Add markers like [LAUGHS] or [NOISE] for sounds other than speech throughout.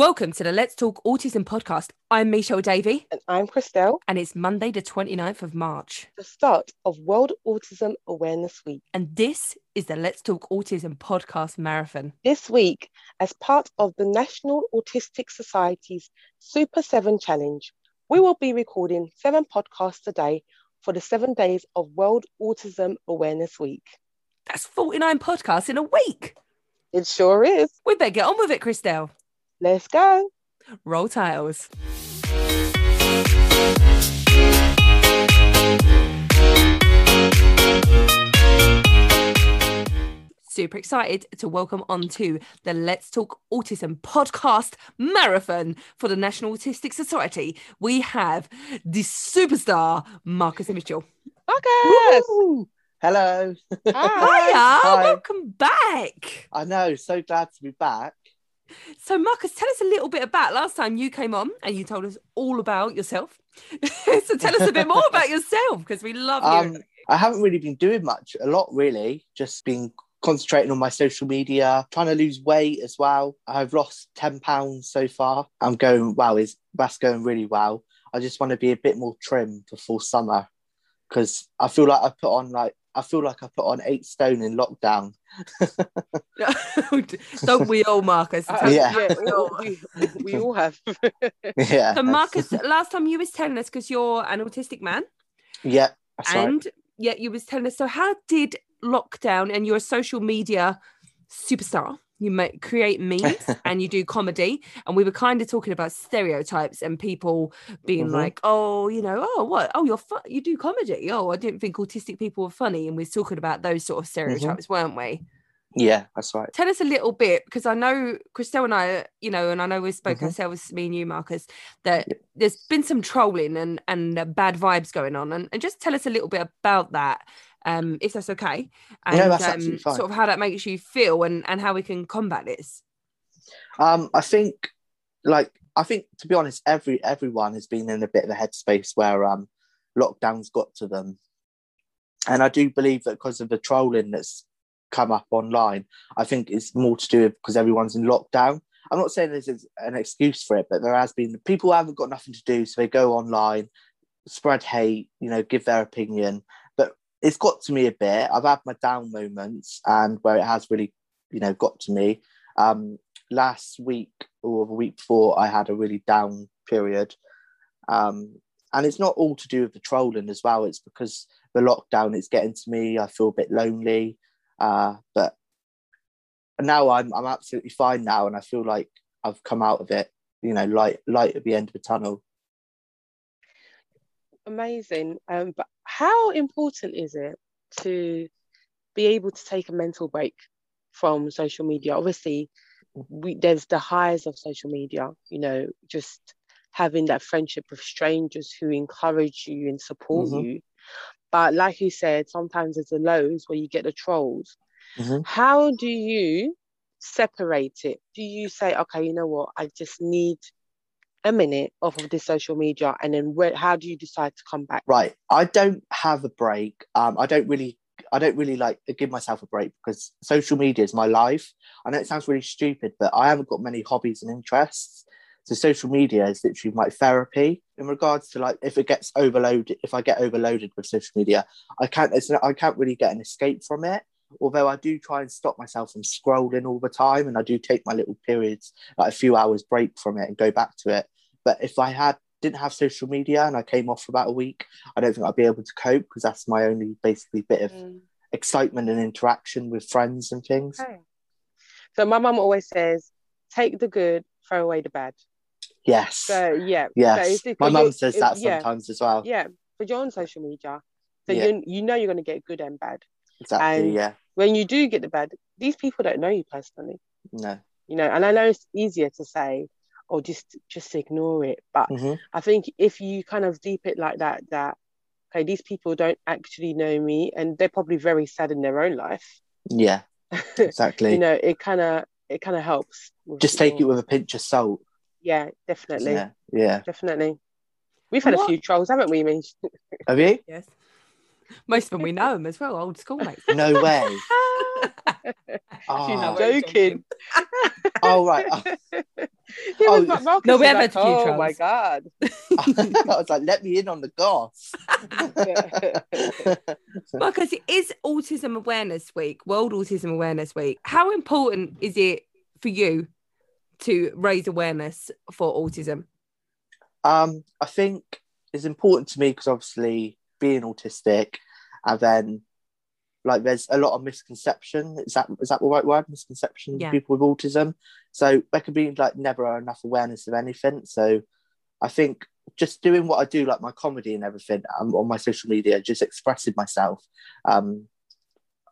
Welcome to the Let's Talk Autism podcast. I'm Michelle Davey, And I'm Christelle, and it's Monday, the 29th of March. the start of World Autism Awareness Week. And this is the Let's Talk Autism podcast marathon. This week, as part of the National Autistic Society's Super 7 Challenge, we will be recording seven podcasts a day for the seven days of World Autism Awareness Week. That's 49 podcasts in a week. It sure is. We better get on with it, Christelle. Let's go. Roll tiles. Super excited to welcome on to the Let's Talk Autism podcast marathon for the National Autistic Society. We have the superstar Marcus Mitchell. Marcus. Woo! Hello. Hiya, Hi. Hi. welcome back. I know, so glad to be back. So, Marcus, tell us a little bit about last time you came on and you told us all about yourself. [LAUGHS] so, tell us a bit more about [LAUGHS] yourself because we love you. Um, I haven't really been doing much, a lot really, just been concentrating on my social media, trying to lose weight as well. I've lost 10 pounds so far. I'm going, wow, is that's going really well. I just want to be a bit more trim before summer because I feel like I put on like, I feel like I put on eight stone in lockdown. [LAUGHS] Don't we all, Marcus? [LAUGHS] Uh, Yeah. we, all, we, we all have. [LAUGHS] yeah. So, Marcus, last time you was telling us because you're an autistic man, Yeah. That's right. and yeah, you was telling us. So, how did lockdown and you're a social media superstar? You make create memes [LAUGHS] and you do comedy, and we were kind of talking about stereotypes and people being Mhm. like, "Oh, you know, oh, what? Oh, you're fu- you do comedy? Oh, I didn't think autistic people were funny." And we are talking about those sort of stereotypes, weren't we? Yeah, that's right. Tell us a little bit because I know Christelle and I, you know, and I know we spoke Mhm. ourselves, me and you, Marcus, that there's been some trolling and and uh, bad vibes going on, and, and just tell us a little bit about that, um, if that's okay, and that's um, absolutely fine. sort of how that makes you feel and and how we can combat this. Um, I think, like, I think to be honest, every everyone has been in a bit of a headspace where um, lockdowns got to them, and I do believe that because of the trolling that's come up online, I think it's more to do with because everyone's in lockdown. I'm not saying this is an excuse for it, but there has been people haven't got nothing to do, so they go online, spread hate, you know, give their opinion. It's got to me a bit. I've had my down moments, and where it has really, you know, got to me. Um, last week or the week before, I had a really down period. Um, and it's not all to do with the trolling as well. It's because the lockdown is getting to me. I feel a bit lonely. Uh, but now I'm I'm absolutely fine now, and I feel like I've come out of it. You know, light light at the end of the tunnel. Amazing. Um, but how important is it to be able to take a mental break from social media? Obviously, we, there's the highs of social media, you know, just having that friendship with strangers who encourage you and support Mhm. you. But like you said, sometimes there's the lows where you get the trolls. Mhm. How do you separate it? Do you say, okay, you know what, I just need a minute off of this social media, and then where, how do you decide to come back? Right. I don't have a break. Um, I don't really I don't really like give myself a break because social media is my life. I know it sounds really stupid, but I haven't got many hobbies and interests. So social media is literally my therapy. In regards to like if it gets overloaded, if I get overloaded with social media, I can't it's, I can't really get an escape from it. Although I do try and stop myself from scrolling all the time, and I do take my little periods, like a few hours break from it, and go back to it. But if I had didn't have social media and I came off for about a week, I don't think I'd be able to cope because that's my only basically bit of Mm. excitement and interaction with friends and things. Okay. So my mum always says, take the good, throw away the bad. Yes. So yeah. So yes. because My mum says it- that yeah, sometimes as well. Yeah, but you're on social media, so Yeah. you you know you're going to get good and bad. Exactly. and- yeah. When you do get the bad, these people don't know you personally, No. you know. And I know it's easier to say, "Oh, just just ignore it," but Mhm. I think if you kind of deep it like that, that okay, these people don't actually know me, and they're probably very sad in their own life. Yeah. [LAUGHS] Exactly. you know, it kind of it kind of helps. Just take your- it with a pinch of salt. yeah, definitely, Yeah. Yeah. definitely. We've had What- a few trolls, haven't we, Mish? Have you? Yes. Most of them we know them as well, old schoolmates. No way. [LAUGHS] She's Oh, joking. [LAUGHS] oh right. [LAUGHS] He Oh, like, no, we was have like, had a few Oh my god. I was like, let me in on the goss. Marcus, it is Autism Awareness Week, World Autism Awareness Week. How important is it for you to raise awareness for autism? Um, I think it's important to me because obviously being autistic, and then like there's a lot of misconception. Is that is that the right word? Misconception. Yeah. People with autism. So there could be like never enough awareness of anything. So I think just doing what I do, like my comedy and everything, um, on my social media, just expressing myself. Um,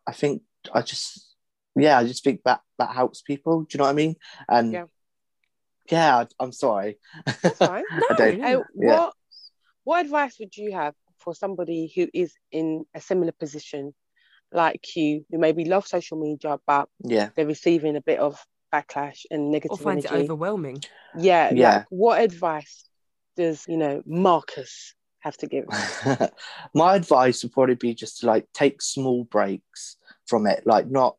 I think I just yeah, I just think that that helps people. Do you know what I mean? And Yeah. yeah, I, I'm sorry. Fine. [LAUGHS] I don't- Uh. Yeah. what what advice would you have for somebody who is in a similar position like you, who maybe love social media but Yeah. they're receiving a bit of backlash and Or negative finds it overwhelming. yeah, Yeah. like what advice does you know Marcus have to give? [LAUGHS] my advice would probably be just to like take small breaks from it like not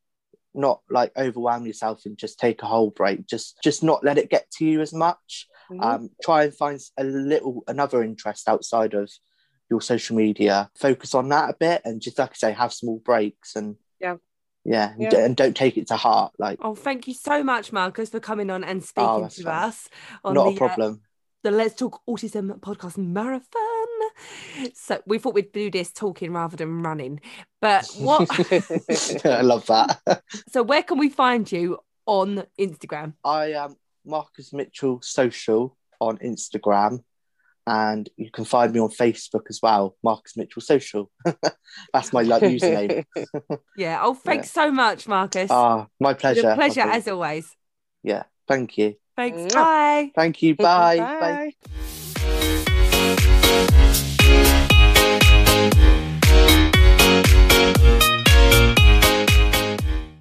not like overwhelm yourself and just take a whole break just just not let it get to you as much Mhm. um try and find a little another interest outside of your social media focus on that a bit and just like i say have small breaks and Yeah. yeah, and Yeah. d- and don't take it to heart like Oh, thank you so much, Marcus, for coming on and speaking Oh, to us on not the, a uh, problem the Let's Talk Autism podcast marathon. So we thought we'd do this talking rather than running. But what? [LAUGHS] i love that [LAUGHS] so where can we find you on Instagram? I am Marcus Mitchell Social on Instagram, and you can find me on Facebook as well, Marcus Mitchell Social. [LAUGHS] That's my like username. [LAUGHS] Yeah. Oh, [LAUGHS] thanks so much, Marcus. Ah, my pleasure. a pleasure as always. Yeah, thank you. Thanks. Bye. Thank you. Bye. Bye. Bye.